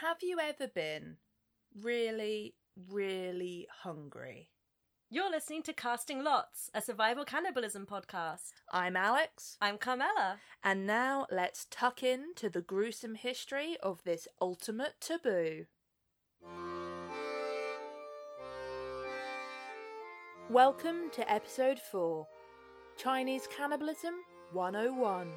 Have you ever been really, really hungry? You're listening to Casting Lots, a survival cannibalism podcast. I'm Alex, I'm Carmela. and now let's tuck in to the gruesome history of this ultimate taboo. Welcome to episode 4 Chinese Cannibalism 101.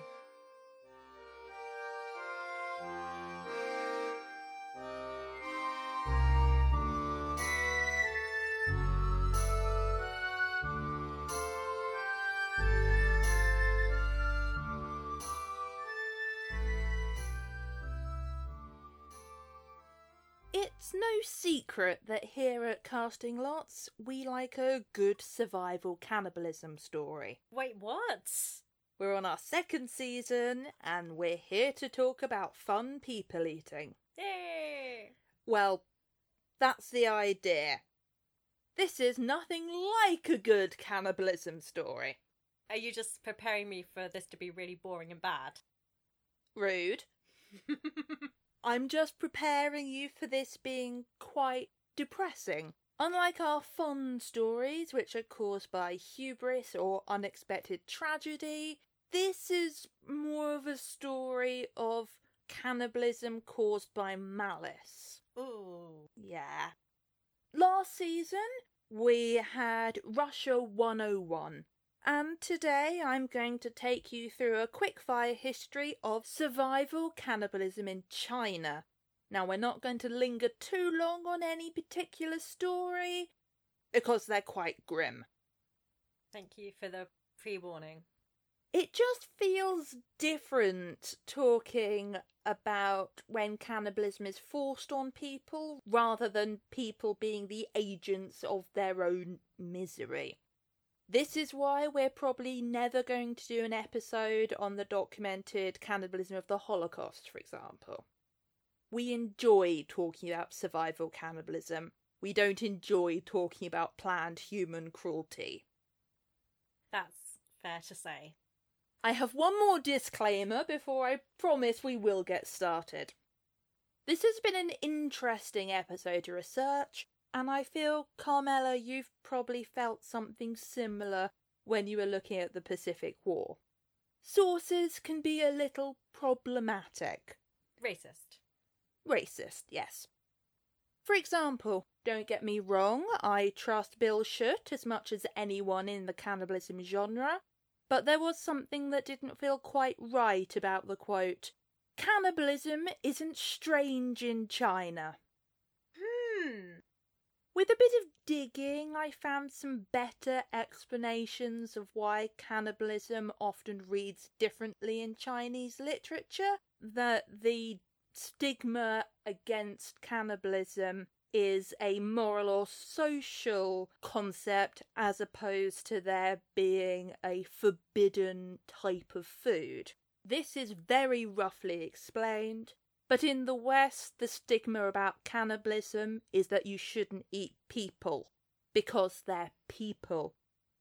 Secret that here at Casting Lots we like a good survival cannibalism story. Wait, what? We're on our second season and we're here to talk about fun people eating. Yay! Well, that's the idea. This is nothing like a good cannibalism story. Are you just preparing me for this to be really boring and bad? Rude. I'm just preparing you for this being quite depressing. Unlike our fun stories, which are caused by hubris or unexpected tragedy, this is more of a story of cannibalism caused by malice. Ooh. Yeah. Last season, we had Russia 101. And today I'm going to take you through a quickfire history of survival cannibalism in China. Now, we're not going to linger too long on any particular story because they're quite grim. Thank you for the pre warning. It just feels different talking about when cannibalism is forced on people rather than people being the agents of their own misery. This is why we're probably never going to do an episode on the documented cannibalism of the Holocaust, for example. We enjoy talking about survival cannibalism. We don't enjoy talking about planned human cruelty. That's fair to say. I have one more disclaimer before I promise we will get started. This has been an interesting episode to research, and I feel, Carmela, you've probably felt something similar when you were looking at the Pacific War. Sources can be a little problematic. Racist. Racist, yes. For example, don't get me wrong, I trust Bill Schutt as much as anyone in the cannibalism genre, but there was something that didn't feel quite right about the quote Cannibalism isn't strange in China. With a bit of digging, I found some better explanations of why cannibalism often reads differently in Chinese literature. That the stigma against cannibalism is a moral or social concept as opposed to there being a forbidden type of food. This is very roughly explained, but in the West, the stigma about cannibalism is that you shouldn't eat people because they're people.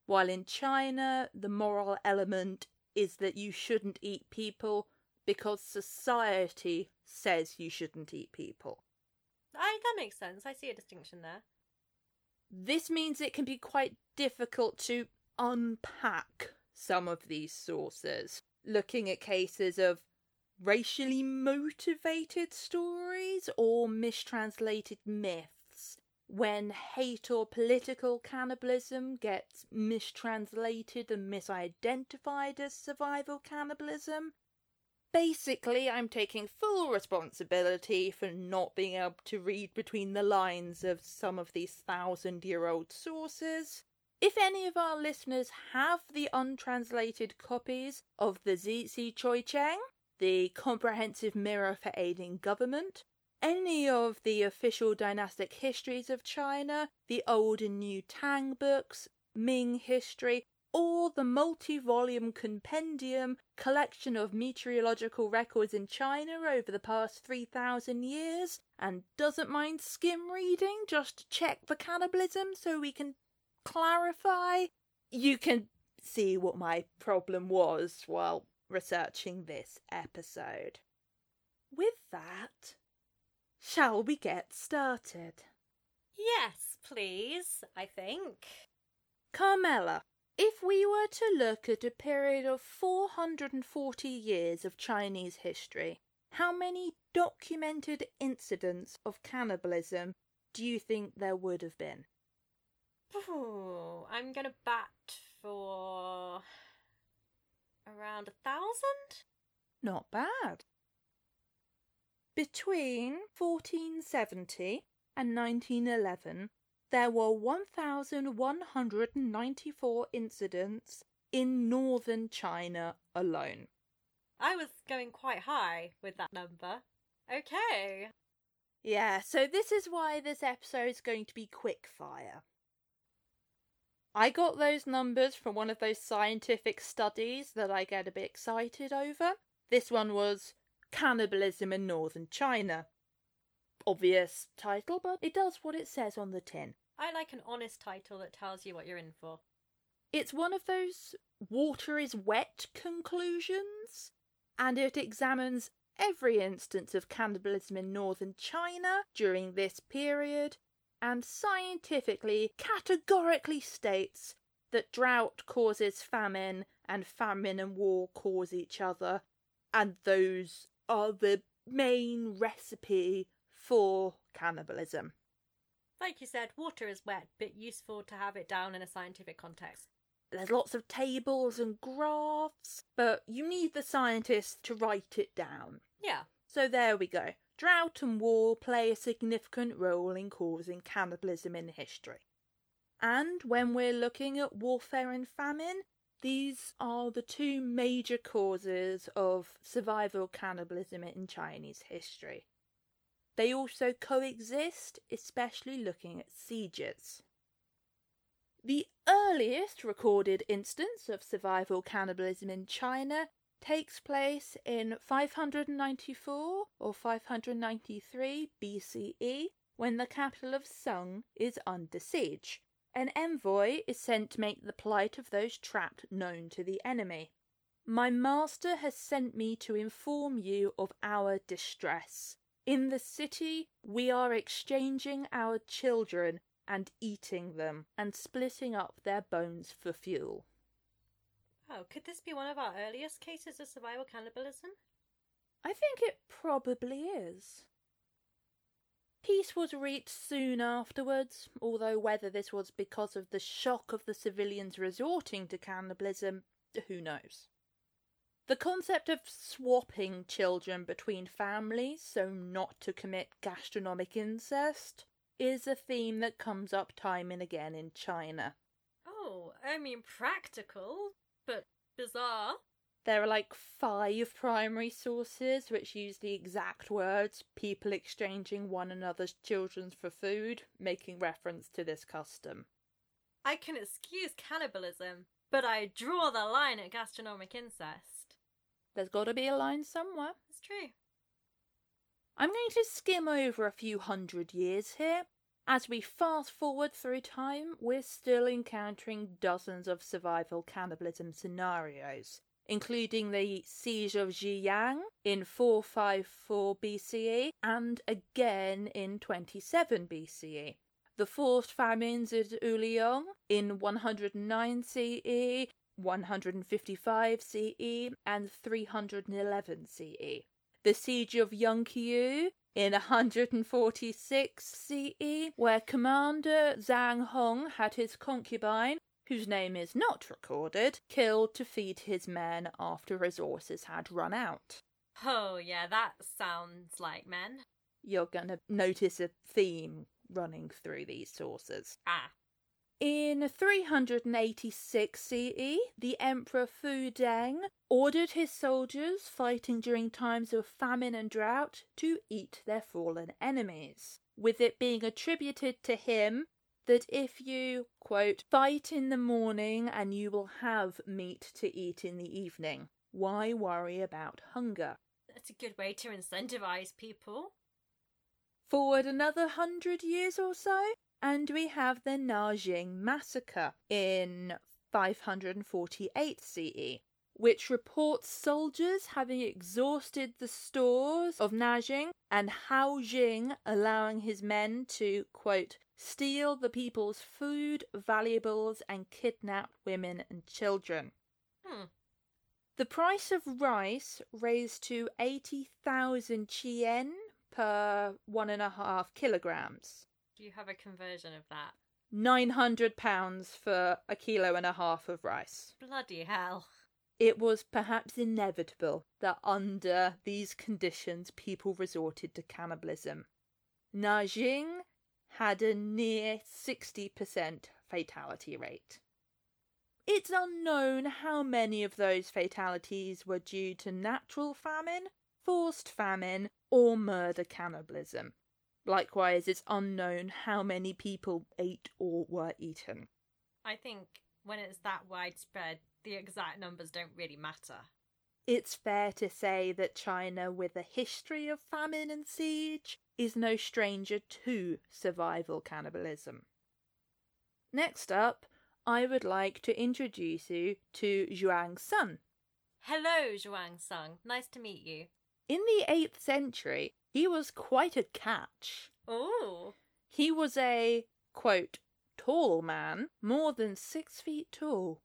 While in China, the moral element is that you shouldn't eat people because society says you shouldn't eat people. I, that makes sense. I see a distinction there. This means it can be quite difficult to unpack some of these sources, looking at cases of racially motivated stories or mistranslated myths. When hate or political cannibalism gets mistranslated and misidentified as survival cannibalism, Basically, I'm taking full responsibility for not being able to read between the lines of some of these thousand year old sources. If any of our listeners have the untranslated copies of the Zizi Choi Cheng, the Comprehensive Mirror for Aiding Government, any of the official dynastic histories of China, the Old and New Tang books, Ming history, or the multi volume compendium collection of meteorological records in China over the past 3,000 years. And doesn't mind skim reading just to check for cannibalism so we can clarify, you can see what my problem was. While researching this episode. With that, Shall we get started? Yes, please, I think. Carmela, if we were to look at a period of 440 years of Chinese history, how many documented incidents of cannibalism do you think there would have been? Ooh, I'm gonna bat for around a thousand? Not bad. Between 1470 and 1911, there were 1,194 incidents in northern China alone. I was going quite high with that number. Okay. Yeah, so this is why this episode is going to be quick fire. I got those numbers from one of those scientific studies that I get a bit excited over. This one was Cannibalism in Northern China. Obvious title, but it does what it says on the tin. I like an honest title that tells you what you're in for. It's one of those water is wet conclusions, and it examines every instance of cannibalism in northern China during this period and scientifically categorically states that drought causes famine and famine and war cause each other, and those are the main recipe for cannibalism. Like you said, water is wet, but useful to have it down in a scientific context. There's lots of tables and graphs, but you need the scientists to write it down. Yeah. So there we go. Drought and war play a significant role in causing cannibalism in history. And when we're looking at warfare and famine, these are the two major causes of survival cannibalism in Chinese history. They also coexist, especially looking at sieges. The earliest recorded instance of survival cannibalism in China takes place in 594 or 593 BCE when the capital of Sung is under siege. An envoy is sent to make the plight of those trapped known to the enemy. My master has sent me to inform you of our distress. In the city, we are exchanging our children and eating them and splitting up their bones for fuel. Oh, could this be one of our earliest cases of survival cannibalism? I think it probably is. Peace was reached soon afterwards, although whether this was because of the shock of the civilians resorting to cannibalism, who knows. The concept of swapping children between families so not to commit gastronomic incest is a theme that comes up time and again in China. Oh, I mean practical, but bizarre. There are like five primary sources which use the exact words people exchanging one another's children for food, making reference to this custom. I can excuse cannibalism, but I draw the line at gastronomic incest. There's got to be a line somewhere. It's true. I'm going to skim over a few hundred years here. As we fast forward through time, we're still encountering dozens of survival cannibalism scenarios, including the Siege of Ziyang in 454 BCE and again in 27 BCE. The forced famines at Uliang in 109 CE, 155 CE, and 311 CE. The Siege of Yunqiu in 146 CE, where Commander Zhang Hong had his concubine, whose name is not recorded, killed to feed his men after resources had run out. Oh, yeah, that sounds like men. You're to notice a theme running through these sources. Ah. In 386 CE, the Emperor Fu Deng ordered his soldiers fighting during times of famine and drought to eat their fallen enemies, with it being attributed to him that if you, quote, fight in the morning and you will have meat to eat in the evening, why worry about hunger? That's a good way to incentivize people. Forward another hundred years or so, and we have the Nanjing Massacre in 548 CE. which reports soldiers having exhausted the stores of Nanjing and Hou Jing allowing his men to, quote, steal the people's food, valuables, and kidnap women and children. Hmm. The price of rice raised to 80,000 chien per one and a half kilograms. Do you have a conversion of that? 900 pounds for a kilo and a half of rice. Bloody hell. It was perhaps inevitable that under these conditions people resorted to cannibalism. Nanjing had a near 60% fatality rate. It's unknown how many of those fatalities were due to natural famine, forced famine, or murder cannibalism. Likewise, it's unknown how many people ate or were eaten. I think when it's that widespread, the exact numbers don't really matter. It's fair to say that China, with a history of famine and siege, is no stranger to survival cannibalism. Next up, I would like to introduce you to Zhang Xun. Hello, Zhang Xun. Nice to meet you. In the 8th century, he was quite a catch. Oh. He was a, quote, tall man, more than six feet tall.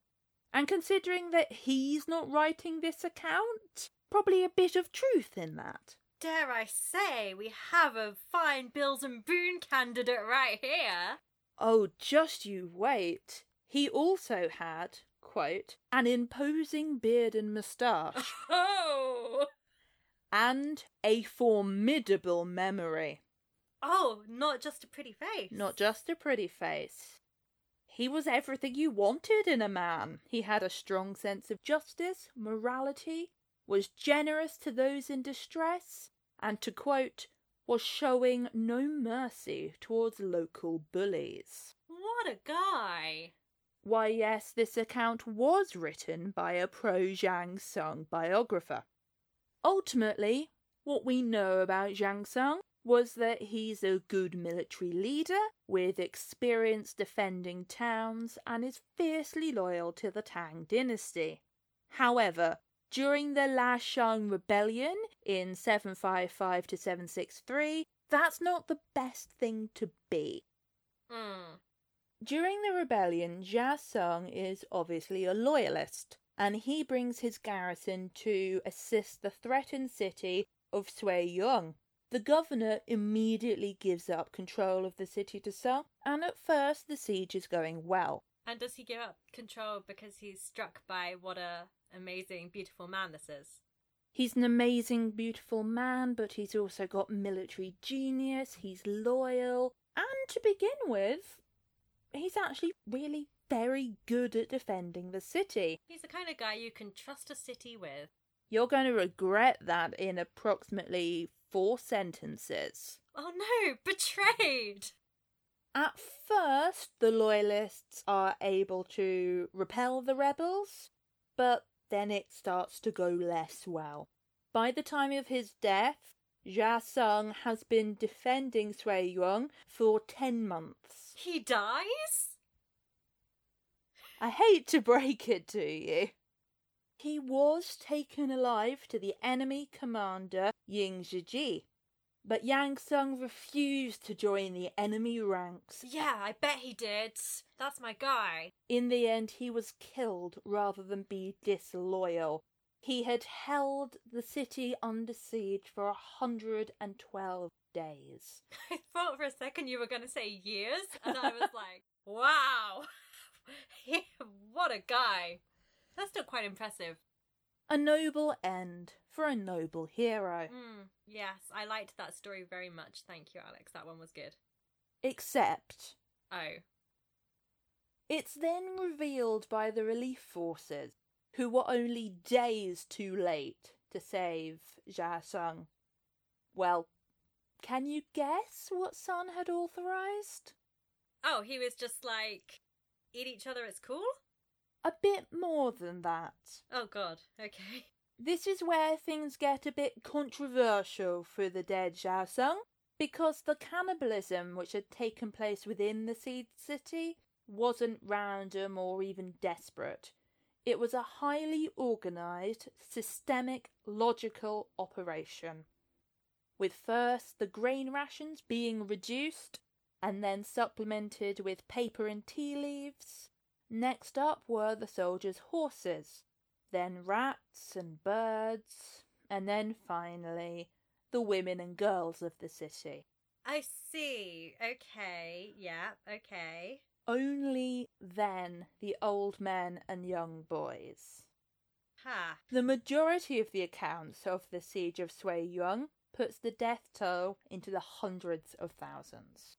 And considering that he's not writing this account, probably a bit of truth in that. Dare I say, we have a fine Mills and Boon candidate right here. Oh, just you wait. He also had, quote, an imposing beard and moustache, Oh. And a formidable memory. Oh, not just a pretty face. Not just a pretty face. He was everything you wanted in a man. He had a strong sense of justice, morality, was generous to those in distress, and to quote, was showing no mercy towards local bullies. What a guy. Why, yes, this account was written by a pro Zhang Xun biographer. Ultimately, what we know about Zhang Xun was that he's a good military leader with experience defending towns and is fiercely loyal to the Tang dynasty. However, during the Lushan rebellion in 755 to 763, that's not the best thing to be. Hmm. During the rebellion, Zhang Xun is obviously a loyalist, and he brings his garrison to assist the threatened city of Suiyang. The governor immediately gives up control of the city to Sung, and at first the siege is going well. And does he give up control because he's struck by what a amazing, beautiful man this is? He's an amazing, beautiful man, but he's also got military genius, he's loyal, and to begin with, he's actually really very good at defending the city. He's the kind of guy you can trust a city with. You're going to regret that in approximately four sentences. Oh no, betrayed! At first, the Loyalists are able to repel the rebels, but then it starts to go less well. By the time of his death, Zhang Xun has been defending Suiyang for ten months. He dies? I hate to break it to you. He was taken alive to the enemy commander Yin Ziqi, but Zhang Xun refused to join the enemy ranks. Yeah, I bet he did. That's my guy. In the end, he was killed rather than be disloyal. He had held the city under siege for a hundred and twelve days. I thought for a second you were going to say years, and I was like, wow. what a guy. That's still quite impressive. A noble end for a noble hero. Mm, yes, I liked that story very much. Thank you, Alex. That one was good. Except, Oh. it's then revealed by the relief forces, who were only days too late to save Zhang Xun. Well, can you guess what Sun had authorized? Oh, he was just like, eat each other, it's cool? A bit more than that. Oh, God. Okay. This is where things get a bit controversial for the dead Zhang Xun, because the cannibalism which had taken place within the Seed City wasn't random or even desperate. It was a highly organised, systemic, logical operation. With first the grain rations being reduced and then supplemented with paper and tea leaves. Next up were the soldiers' horses, then rats and birds, and then finally the women and girls of the city. I see. Okay. Yeah. Okay. Only then the old men and young boys. Ha. The majority of the accounts of the siege of Suiyang puts the death toll into the hundreds of thousands.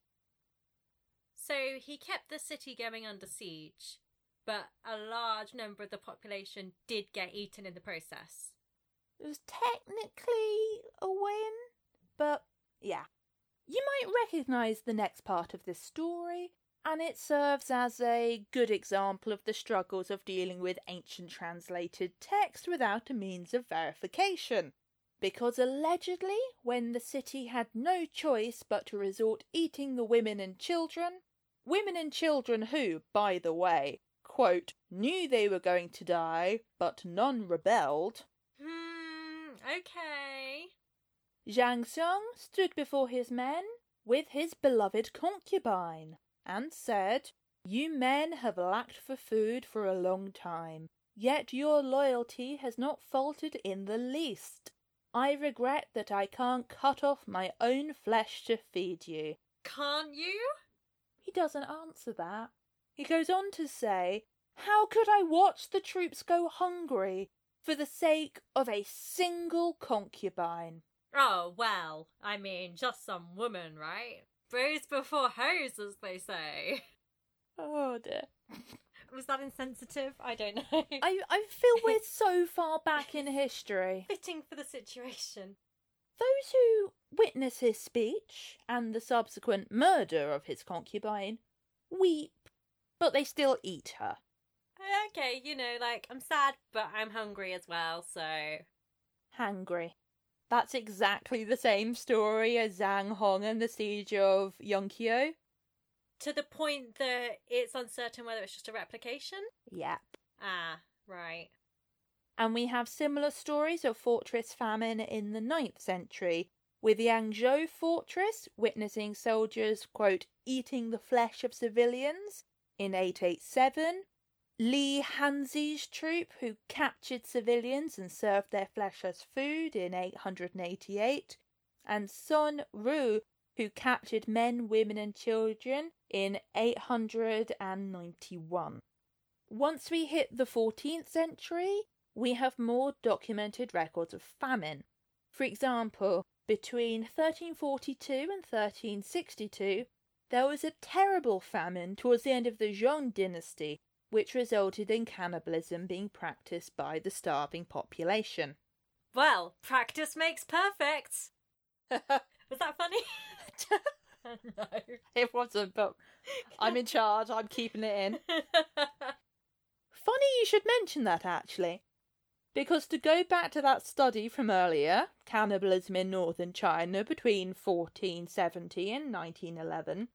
So he kept the city going under siege, but a large number of the population did get eaten in the process. It was technically a win, but yeah. You might recognise the next part of this story, and it serves as a good example of the struggles of dealing with ancient translated text without a means of verification. Because allegedly, when the city had no choice but to resort eating the women and children, women and children who, by the way, quote, knew they were going to die, but none rebelled, Hmm. Okay. Zhang Xun stood before his men with his beloved concubine and said, You men have lacked for food for a long time, yet your loyalty has not faltered in the least. I regret that I can't cut off my own flesh to feed you. Can't you? He doesn't answer that. He goes on to say, How could I watch the troops go hungry for the sake of a single concubine? Oh, well, I mean, just some woman, right? Bros before hoes, as they say. Oh dear. Was that insensitive? I don't know. I, I feel we're so far back in history. Fitting for the situation. Those who witness his speech and the subsequent murder of his concubine weep, but they still eat her. Okay, you know, like, I'm sad, but I'm hungry as well, so. Hangry. That's exactly the same story as Zhang Hong and the siege of Yongqiu. To the point that it's uncertain whether it's just a replication? Yep. Ah, right. And we have similar stories of fortress famine in the 9th century, with the Yangzhou fortress witnessing soldiers, quote, eating the flesh of civilians in 887, Li Hanzhi's troop who captured civilians and served their flesh as food in 888, and Sun Ru who captured men, women, and children in 891. Once we hit the 14th century, we have more documented records of famine. For example, between 1342 and 1362, there was a terrible famine towards the end of the Zhong dynasty, which resulted in cannibalism being practiced by the starving population. Well, practice makes perfect. Was that funny? no. It wasn't, but I'm in charge, I'm keeping it in. Funny you should mention that actually. Because to go back to that study from earlier, cannibalism in northern China between 1470 and 1911,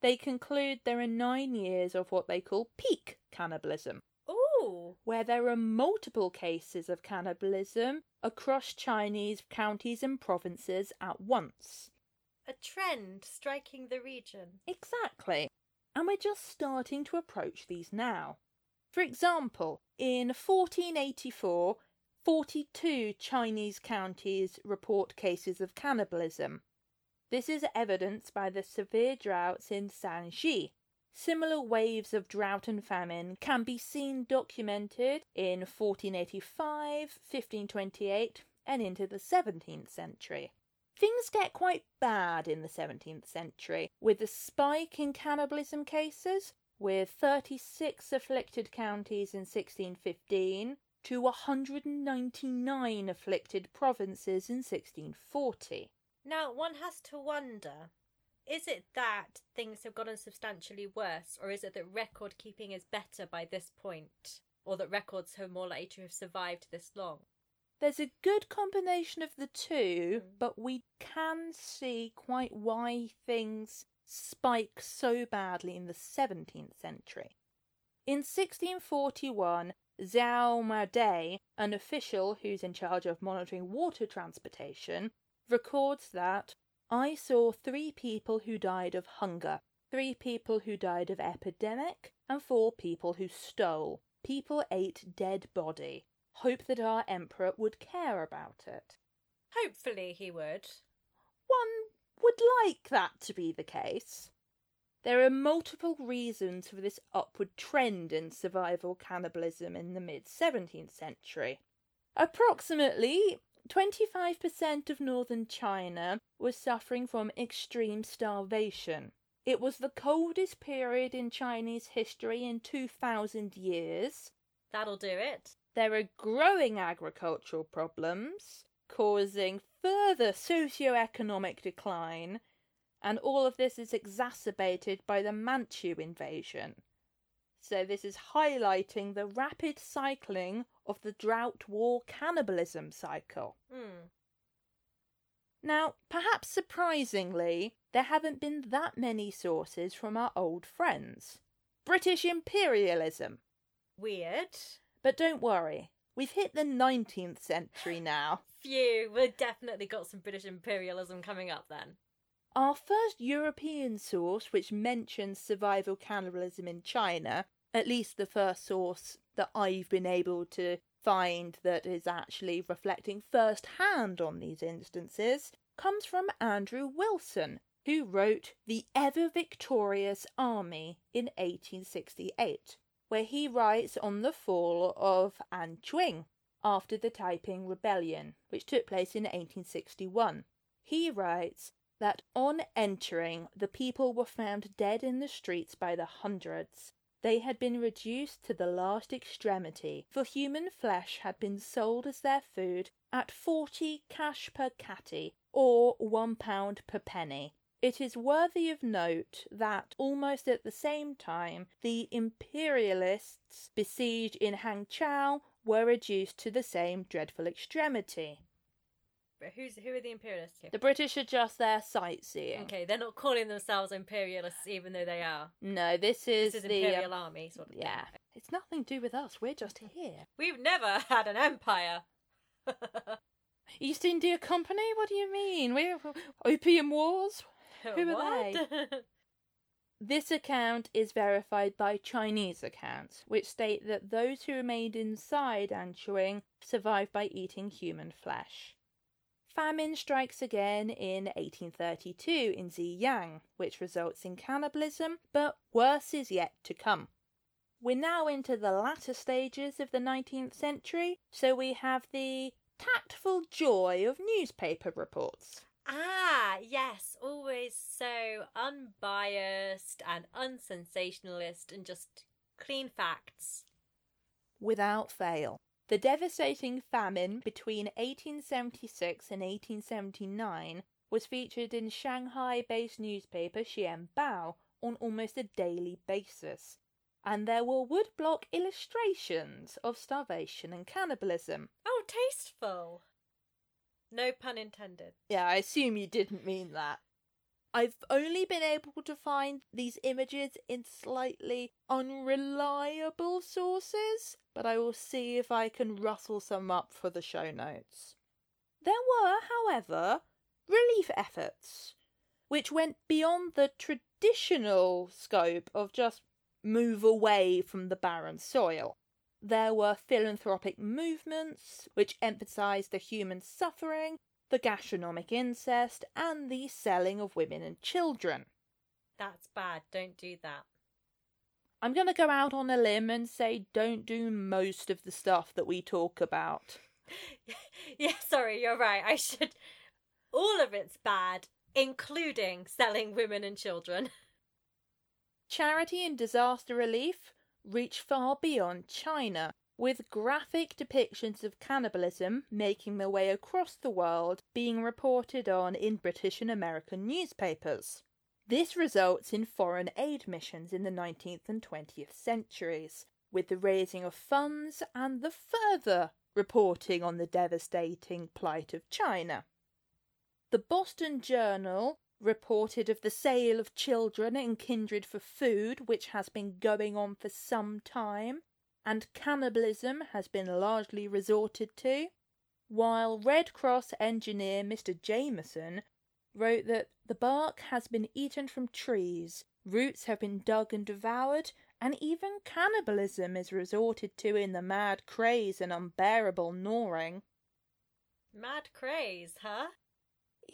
they conclude there are nine years of what they call peak cannibalism, Ooh. where there are multiple cases of cannibalism across Chinese counties and provinces at once. A trend striking the region. Exactly. And we're just starting to approach these now. For example, in 1484, 42 Chinese counties report cases of cannibalism. This is evidenced by the severe droughts in Shanxi. Similar waves of drought and famine can be seen documented in 1485, 1528, and into the 17th century. Things get quite bad in the 17th century, with a spike in cannibalism cases, with 36 afflicted counties in 1615 to 199 afflicted provinces in 1640. Now, one has to wonder is it that things have gotten substantially worse, or is it that record keeping is better by this point? Or that records are more likely to have survived this long? There's a good combination of the two, Mm. but we can see quite why things spike so badly in the 17th century. In 1641, Xiao Maodai, an official who's in charge of monitoring water transportation, records that I saw three people who died of hunger, three people who died of epidemic, and four people who stole. People ate dead body. Hope that our emperor would care about it. Hopefully he would. One would like that to be the case. There are multiple reasons for this upward trend in survival cannibalism in the mid 17th century. Approximately 25% of northern China was suffering from extreme starvation. It was the coldest period in Chinese history in 2,000 years. That'll do it. There are growing agricultural problems, causing further socio-economic decline and all of this is exacerbated by the Manchu invasion. So, this is highlighting the rapid cycling of the drought war cannibalism cycle. Hmm. Now, perhaps surprisingly, there haven't been that many sources from our old friends. British imperialism. Weird. But don't worry, we've hit the 19th century now. Phew, we've definitely got some British imperialism coming up then. Our first European source which mentions survival cannibalism in China, at least the first source that I've been able to find that is actually reflecting first hand on these instances, comes from Andrew Wilson, who wrote The Ever Victorious Army in 1868, where he writes on the fall of Anqing after the Taiping Rebellion, which took place in 1861. He writes, that on entering, the people were found dead in the streets by the hundreds. They had been reduced to the last extremity, for human flesh had been sold as their food at forty cash per catty, or one pound per penny. It is worthy of note that almost at the same time the imperialists besieged in Hangzhou were reduced to the same dreadful extremity. But who's who are the imperialists here? The British are just there sightseeing. Okay, they're not calling themselves imperialists, even though they are. No, this is, This is the imperial um, army sort of thing. yeah. It's nothing to do with us. We're just here. We've never had an empire. East India Company? What do you mean? We're opium wars. Who are What? This account is verified by Chinese accounts, which state that those who remained inside Anqing survived by eating human flesh. Famine strikes again in 1832 in Ziyang, which results in cannibalism, but worse is yet to come. We're now into the latter stages of the 19th century, so we have the tactful joy of newspaper reports. Ah, yes, always so unbiased and unsensationalist and just clean facts. Without fail. The devastating famine between 1876 and 1879 was featured in Shanghai based newspaper Shenbao on almost a daily basis, and there were woodblock illustrations of starvation and cannibalism. Oh, tasteful. No pun intended. Yeah, I assume you didn't mean that. I've only been able to find these images in slightly unreliable sources, but I will see if I can rustle some up for the show notes. There were, however, relief efforts, which went beyond the traditional scope of just move away from the barren soil. There were philanthropic movements which emphasized the human suffering, the gastronomic incest, and the selling of women and children. That's bad. Don't do that. I'm going to go out on a limb and say don't do most of the stuff that we talk about. yeah, sorry, you're right. I should. All of it's bad, including selling women and children. Charity and disaster relief reach far beyond China, with graphic depictions of cannibalism making their way across the world being reported on in British and American newspapers. This results in foreign aid missions in the 19th and 20th centuries, with the raising of funds and the further reporting on the devastating plight of China. The Boston Journal reported of the sale of children and kindred for food, which has been going on for some time, and cannibalism has been largely resorted to, while Red Cross engineer Mr. Jameson wrote that the bark has been eaten from trees, roots have been dug and devoured, and even cannibalism is resorted to in the mad craze and unbearable gnawing. Mad craze, huh?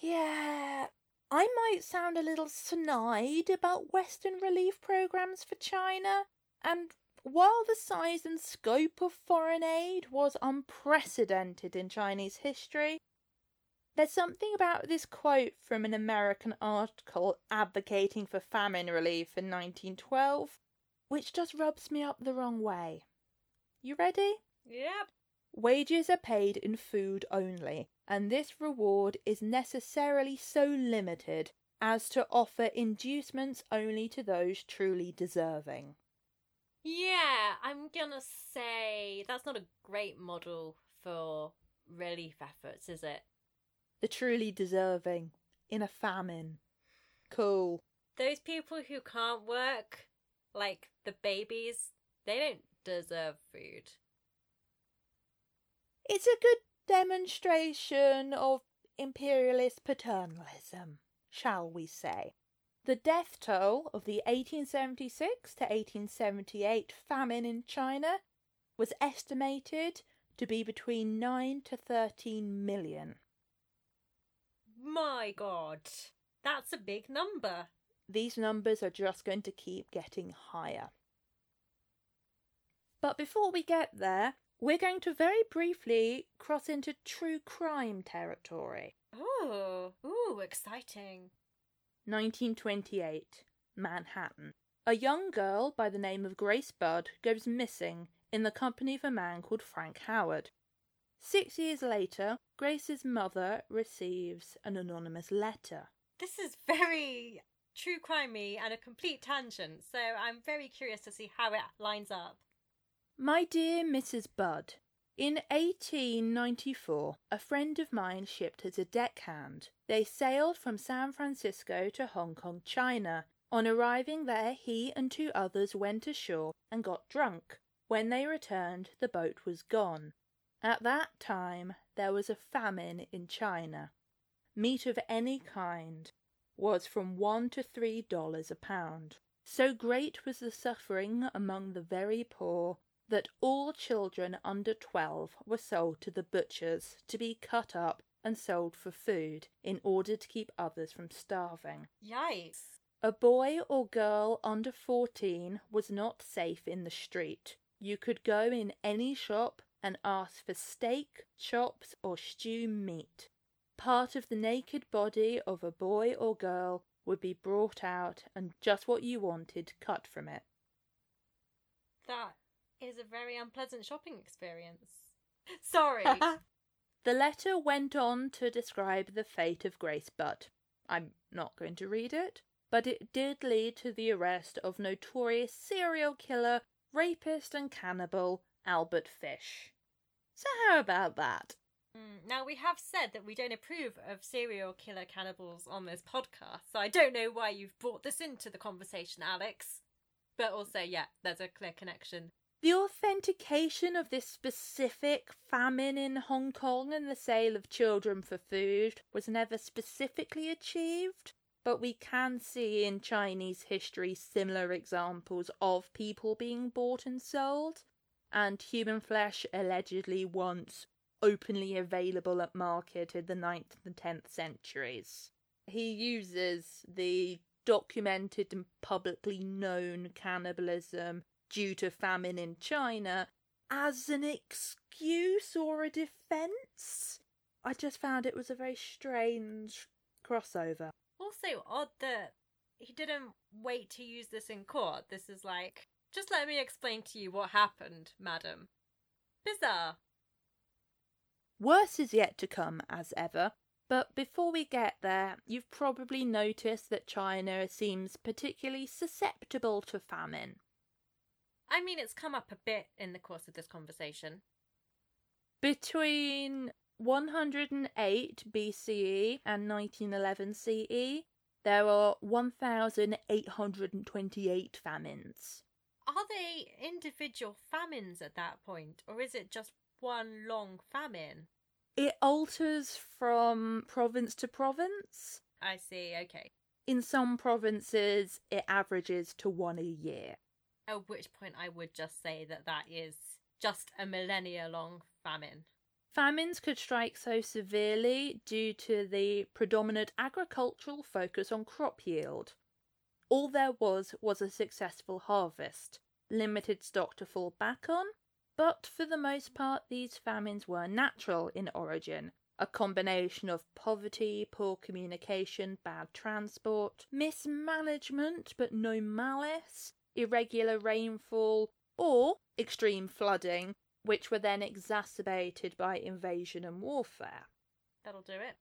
Yeah, I might sound a little snide about Western relief programs for China, and while the size and scope of foreign aid was unprecedented in Chinese history, there's something about this quote from an American article advocating for famine relief in 1912 which just rubs me up the wrong way. You ready? Yep. Wages are paid in food only, and this reward is necessarily so limited as to offer inducements only to those truly deserving. Yeah, I'm gonna say that's not a great model for relief efforts, is it? The truly deserving in a famine. Cool. Those people who can't work, like the babies, they don't deserve food. It's a good demonstration of imperialist paternalism, shall we say. The death toll of the 1876 to 1878 famine in China was estimated to be between 9 to 13 million. My god, that's a big number. These numbers are just going to keep getting higher. But before we get there, we're going to very briefly cross into true crime territory. Oh, ooh, exciting. 1928, Manhattan. A young girl by the name of Grace Budd goes missing in the company of a man called Frank Howard. Six years later, Grace's mother receives an anonymous letter. This is very true crimey and a complete tangent, so I'm very curious to see how it lines up. My dear Mrs. Budd, in 1894, a friend of mine shipped as a deckhand. They sailed from San Francisco to Hong Kong, China. On arriving there, he and two others went ashore and got drunk. When they returned, the boat was gone. At that time, there was a famine in China. Meat of any kind was from one to three dollars a pound. So great was the suffering among the very poor that all children under twelve were sold to the butchers to be cut up and sold for food in order to keep others from starving. Yikes. A boy or girl under 14 was not safe in the street. You could go in any shop and ask for steak, chops, or stew meat. Part of the naked body of a boy or girl would be brought out and just what you wanted cut from it. That is a very unpleasant shopping experience. Sorry. the letter went on to describe the fate of Grace Budd. I'm not going to read it, but it did lead to the arrest of notorious serial killer, rapist, and cannibal Albert Fish. So, how about that? Mm, now, we have said that we don't approve of serial killer cannibals on this podcast, so I don't know why you've brought this into the conversation, Alex. But also, yeah, there's a clear connection the authentication of this specific famine in Hong Kong and the sale of children for food was never specifically achieved, but we can see in Chinese history similar examples of people being bought and sold, and human flesh allegedly once openly available at market in the 9th and 10th centuries. He uses the documented and publicly known cannibalism due to famine in China as an excuse or a defence. I just found it was a very strange crossover. Also, odd that he didn't wait to use this in court. This is like, just let me explain to you what happened, madam. Bizarre. Worse is yet to come, as ever. But before we get there, you've probably noticed that China seems particularly susceptible to famine. I mean, it's come up a bit in the course of this conversation. Between 108 BCE and 1911 CE, there are 1,828 famines. Are they individual famines at that point, or is it just one long famine? It alters from province to province. I see, okay. In some provinces, it averages to one a year. At which point I would just say that that is just a millennia long famine. Famines could strike so severely due to the predominant agricultural focus on crop yield. All there was was a successful harvest, limited stock to fall back on, but for the most part, these famines were natural in origin. A combination of poverty, poor communication, bad transport, mismanagement but no malice, irregular rainfall, or extreme flooding, which were then exacerbated by invasion and warfare. That'll do it.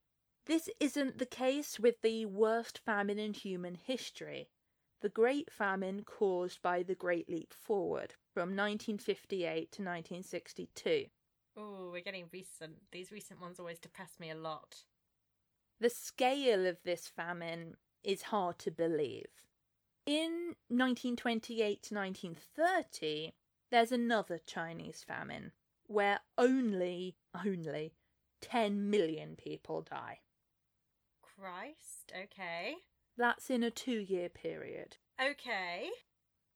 This isn't the case with the worst famine in human history, the Great Famine caused by the Great Leap Forward from 1958 to 1962. Oh, we're getting recent. These recent ones always depress me a lot. The scale of this famine is hard to believe. In 1928 to 1930, there's another Chinese famine where only, only 10 million people die. Christ, okay. That's in a two year period. Okay.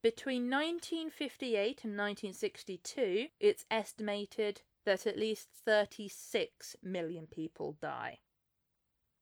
Between 1958 and 1962, it's estimated that at least 36 million people die.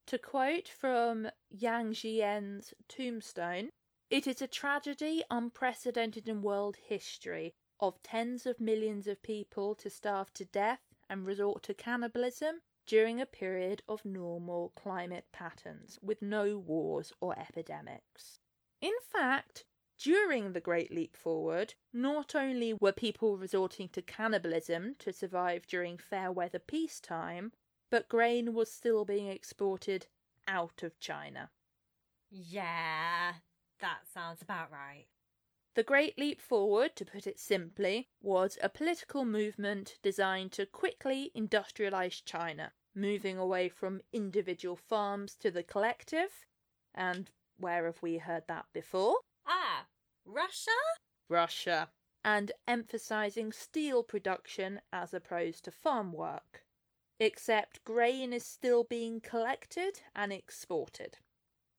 To quote from Yang Jisheng's tombstone, it is a tragedy unprecedented in world history of tens of millions of people to starve to death and resort to cannibalism during a period of normal climate patterns with no wars or epidemics. In fact, during the Great Leap Forward, not only were people resorting to cannibalism to survive during fair weather peacetime, but grain was still being exported out of China. Yeah, that sounds about right. The Great Leap Forward, to put it simply, was a political movement designed to quickly industrialize China, moving away from individual farms to the collective. And where have we heard that before? Ah, Russia? Russia. And emphasizing steel production as opposed to farm work. Except grain is still being collected and exported.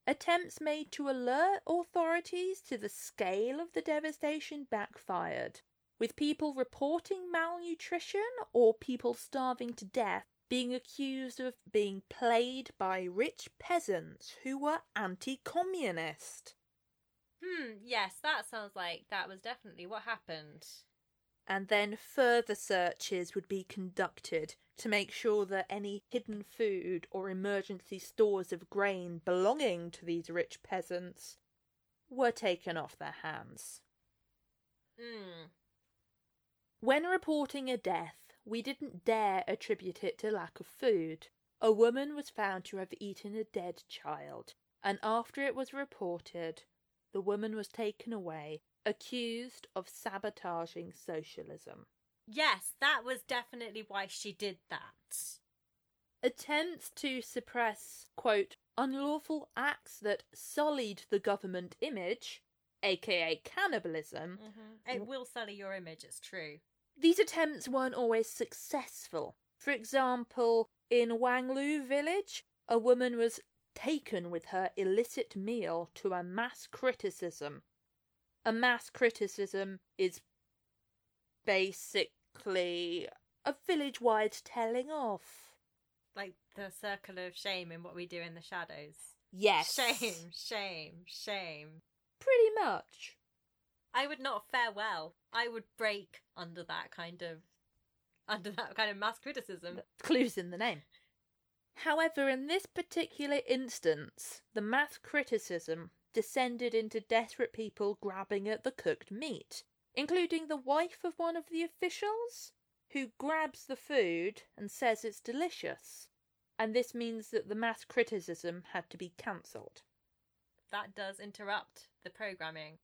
Attempts made to alert authorities to the scale of the devastation backfired, with people reporting malnutrition or people starving to death being accused of being played by rich peasants who were anti communist. Hmm, yes, that sounds like that was definitely what happened. And then further searches would be conducted to make sure that any hidden food or emergency stores of grain belonging to these rich peasants were taken off their hands. Hmm. When reporting a death, we didn't dare attribute it to lack of food. A woman was found to have eaten a dead child, and after it was reported, the woman was taken away, accused of sabotaging socialism. Yes, that was definitely why she did that. Attempts to suppress, quote, unlawful acts that sullied the government image, aka cannibalism, Mm-hmm. It will sully your image, it's true. these attempts weren't always successful. For example, in Wanglu village, a woman was taken with her illicit meal to a mass criticism. A mass criticism is basically a village wide telling off. Like the circle of shame in what we do in the shadows. Yes. Shame, shame, shame. Pretty much. I would not fare well. I would break under that kind of under that kind of mass criticism. Clues in the name. However, in this particular instance, the mass criticism descended into desperate people grabbing at the cooked meat, including the wife of one of the officials, who grabs the food and says it's delicious. And this means that the mass criticism had to be cancelled. That does interrupt the programming.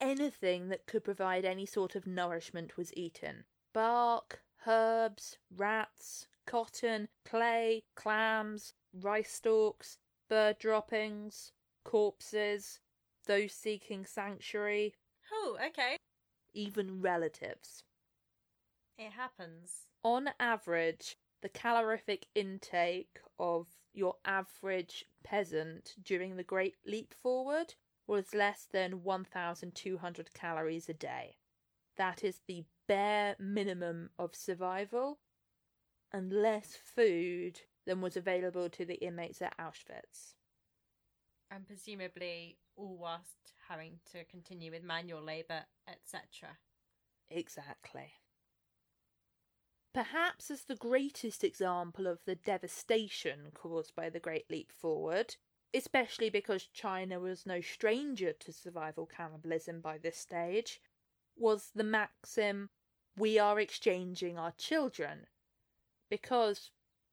Anything that could provide any sort of nourishment was eaten bark, herbs, rats, cotton, clay, clams, rice stalks, bird droppings, corpses, those seeking sanctuary. Oh, okay. Even relatives. It happens. On average, the calorific intake of your average peasant during the Great Leap Forward was less than 1,200 calories a day. That is the bare minimum of survival and less food than was available to the inmates at Auschwitz. And presumably all whilst having to continue with manual labour, etc. Exactly. Perhaps as the greatest example of the devastation caused by the Great Leap Forward, especially because China was no stranger to survival cannibalism by this stage, was the maxim, we are exchanging our children. Because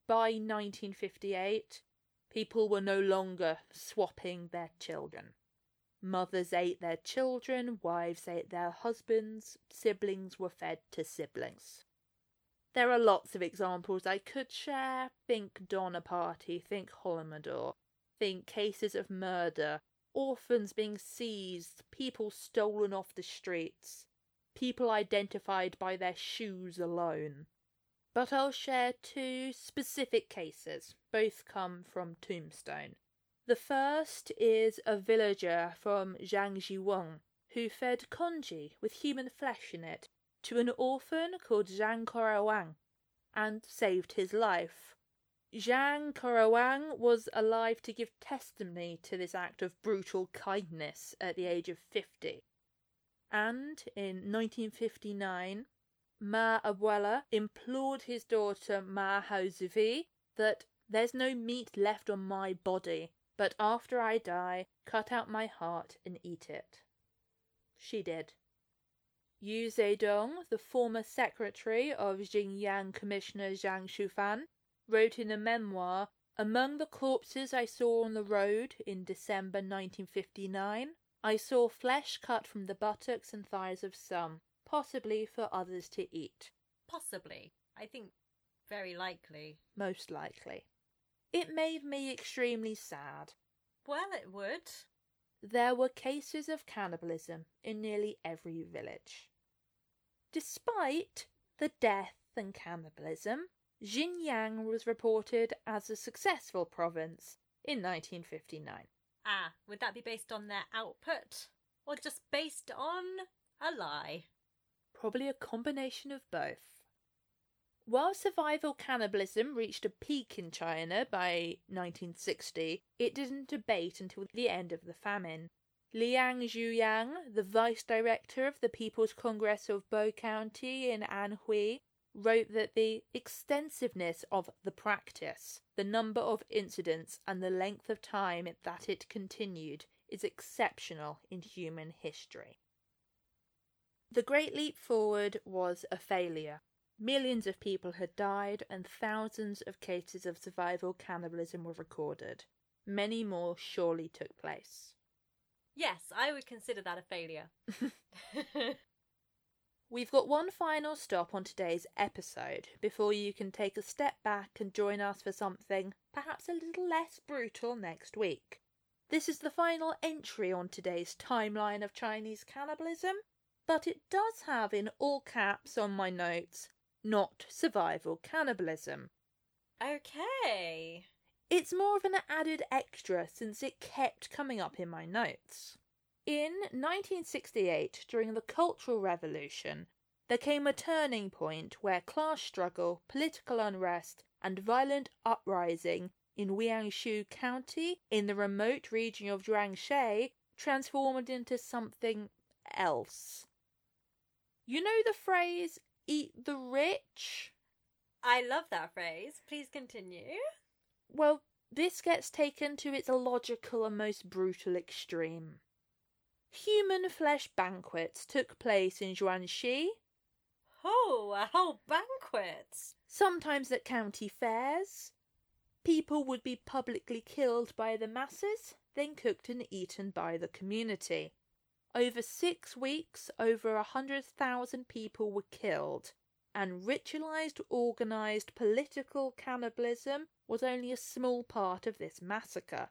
by 1958, people were no longer swapping their children. Mothers ate their children, wives ate their husbands, siblings were fed to siblings. There are lots of examples I could share. Think Donner Party, think Holodomor, think cases of murder, orphans being seized, people stolen off the streets, people identified by their shoes alone. But I'll share two specific cases. Both come from Tombstone. The first is a villager from Zhangjiwang who fed congee with human flesh in it to an orphan called Zhang Korawang and saved his life. Zhang Korawang was alive to give testimony to this act of brutal kindness at the age of 50. And in 1959, Ma Abuela implored his daughter Ma Haozuvi that there's no meat left on my body, but after I die, cut out my heart and eat it. She did. Yu Zedong, the former secretary of Xinyang Commissioner Jiang Shufan, wrote in a memoir Among the corpses I saw on the road in December 1959, I saw flesh cut from the buttocks and thighs of some, possibly for others to eat. Possibly. I think very likely. Most likely. It made me extremely sad. Well, it would. There were cases of cannibalism in nearly every village. Despite the death and cannibalism, Xinyang was reported as a successful province in 1959. Ah, would that be based on their output? Or just based on a lie? Probably a combination of both. While survival cannibalism reached a peak in China by 1960, it didn't abate until the end of the famine. Liang Zhuyang, the vice director of the People's Congress of Bo County in Anhui, wrote that the extensiveness of the practice, the number of incidents, and the length of time that it continued is exceptional in human history. The Great Leap Forward was a failure. Millions of people had died, and thousands of cases of survival cannibalism were recorded. Many more surely took place. Yes, I would consider that a failure. We've got one final stop on today's episode before you can take a step back and join us for something perhaps a little less brutal next week. This is the final entry on today's timeline of Chinese cannibalism, but it does have in all caps on my notes not survival cannibalism. okay. It's more of an added extra since it kept coming up in my notes. In 1968, during the Cultural Revolution, there came a turning point where class struggle, political unrest, and violent uprising in Jiangsu County in the remote region of Guangxi transformed into something else. You know the phrase, eat the rich? I love that phrase. Please continue. Well, this gets taken to its illogical and most brutal extreme. Human flesh banquets took place in Guangxi, Oh, a whole banquet. sometimes at county fairs. People would be publicly killed by the masses, then cooked and eaten by the community. Over six weeks, over a hundred thousand people were killed, and ritualized, organized political cannibalism was only a small part of this massacre.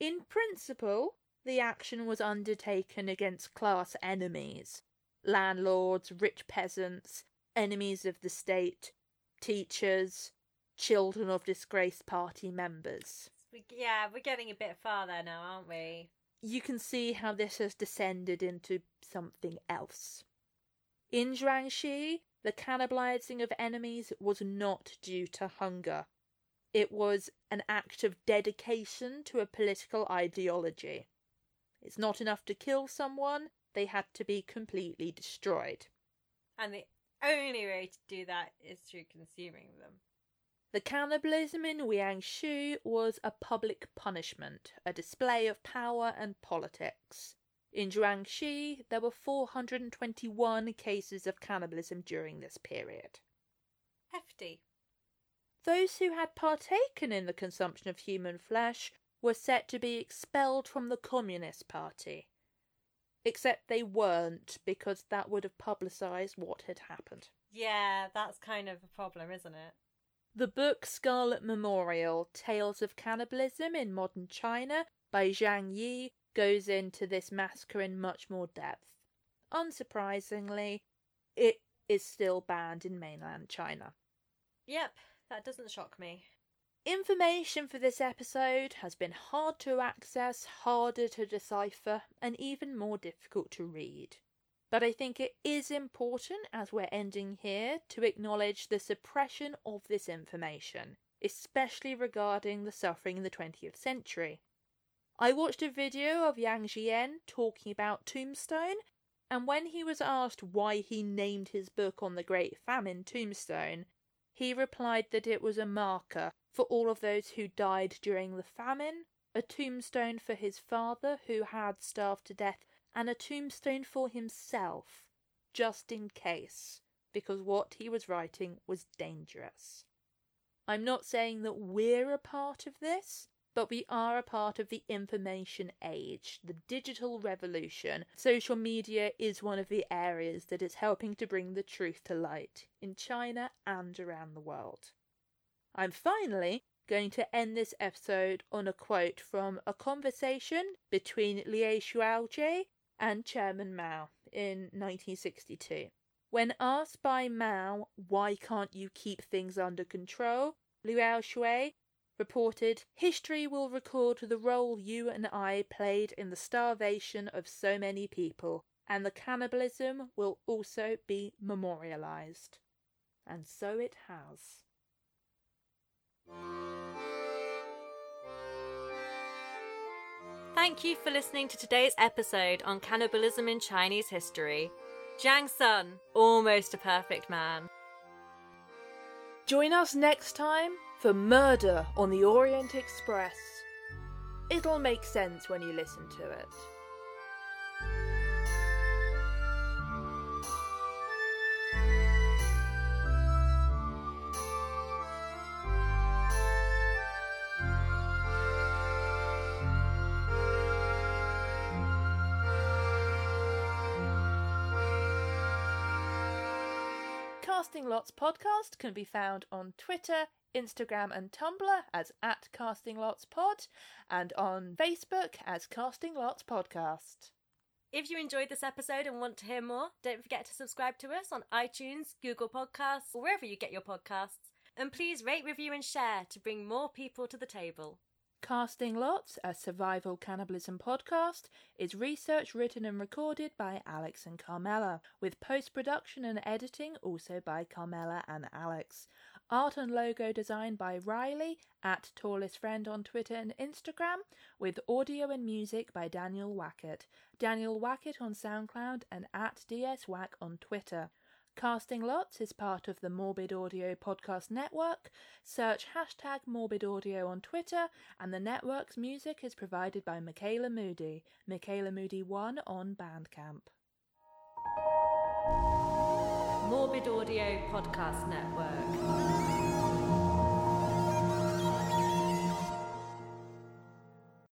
In principle, the action was undertaken against class enemies, landlords, rich peasants, enemies of the state, teachers, children of disgraced party members. Yeah, we're getting a bit far there now, aren't we? You can see how this has descended into something else. In Guangxi, the cannibalizing of enemies was not due to hunger. It was an act of dedication to a political ideology. It's not enough to kill someone, they had to be completely destroyed. And the only way to do that is through consuming them. The cannibalism in Liangshu was a public punishment, a display of power and politics. In Guangxi, there were 421 cases of cannibalism during this period. Hefty. Those who had partaken in the consumption of human flesh were set to be expelled from the Communist Party. Except they weren't, because that would have publicised what had happened. Yeah, that's kind of a problem, isn't it? The book Scarlet Memorial Tales of Cannibalism in Modern China by Zheng Yi goes into this massacre in much more depth. Unsurprisingly, it is still banned in mainland China. Yep, that doesn't shock me. Information for this episode has been hard to access, harder to decipher, and even more difficult to read. But I think it is important, as we're ending here, to acknowledge the suppression of this information, especially regarding the suffering in the 20th century. I watched a video of Yang Jisheng talking about Tombstone, and when he was asked why he named his book on the Great Famine Tombstone, he replied that it was a marker for all of those who died during the famine, a tombstone for his father who had starved to death, and a tombstone for himself, just in case, because what he was writing was dangerous. I'm not saying that we're a part of this, but we are a part of the information age, the digital revolution. Social media is one of the areas that is helping to bring the truth to light in China and around the world. I'm finally going to end this episode on a quote from a conversation between Liu Shaoqi and Chairman Mao in 1962. When asked by Mao, why can't you keep things under control, Liu Shui reported, History will record the role you and I played in the starvation of so many people, and the cannibalism will also be memorialized. And so it has. Thank you for listening to today's episode on cannibalism in Chinese history. Zhang Xun, almost a perfect man. Join us next time for Murder on the Orient Express. It'll make sense when you listen to it. Casting Lots podcast can be found on Twitter, Instagram, and Tumblr as at Casting Lots Pod, and on Facebook as Casting Lots Podcast. If you enjoyed this episode and want to hear more, don't forget to subscribe to us on iTunes, Google Podcasts, or wherever you get your podcasts. And please rate, review, and share to bring more people to the table. Casting Lots, a survival cannibalism podcast, is research written and recorded by Alex and Carmela, with post production and editing also by Carmela and Alex. Art and logo design by Riley at Tallest Friend on Twitter and Instagram, with audio and music by Daniel Wackett. Daniel Wackett on SoundCloud and at DSWack on Twitter. Casting Lots is part of the Morbid Audio Podcast Network. Search hashtag Morbid Audio on Twitter, and the network's music is provided by Michaela Moody, Michaela Moody1 on Bandcamp. Morbid Audio Podcast Network.